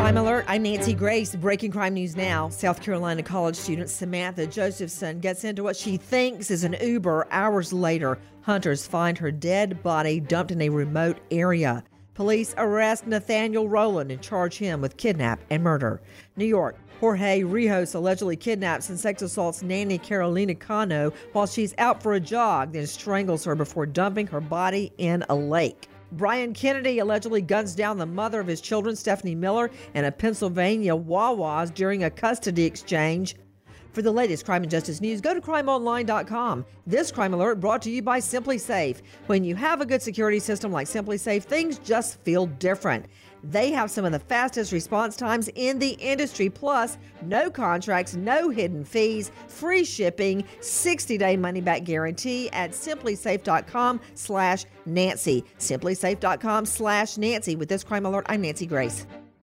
Crime Alert. I'm Nancy Grace. Breaking crime news now. South Carolina college student Samantha Josephson gets into what she thinks is an Uber. Hours later, hunters find her dead body dumped in a remote area. Police arrest Nathaniel Rowland and charge him with kidnap and murder. New York. Jorge Rijos allegedly kidnaps and sex assaults nanny Carolina Cano while she's out for a jog, then strangles her before dumping her body in a lake. Brian Kennedy allegedly guns down the mother of his children, Stephanie Miller, in a Pennsylvania Wawa's during a custody exchange. For the latest crime and justice news, go to crimeonline.com. This crime alert brought to you by SimpliSafe. When you have a good security system like SimpliSafe, things just feel different. They have some of the fastest response times in the industry. Plus, no contracts, no hidden fees, free shipping, 60-day money-back guarantee at simplisafe.com slash Nancy. Simplisafe.com slash Nancy. With this crime alert, I'm Nancy Grace.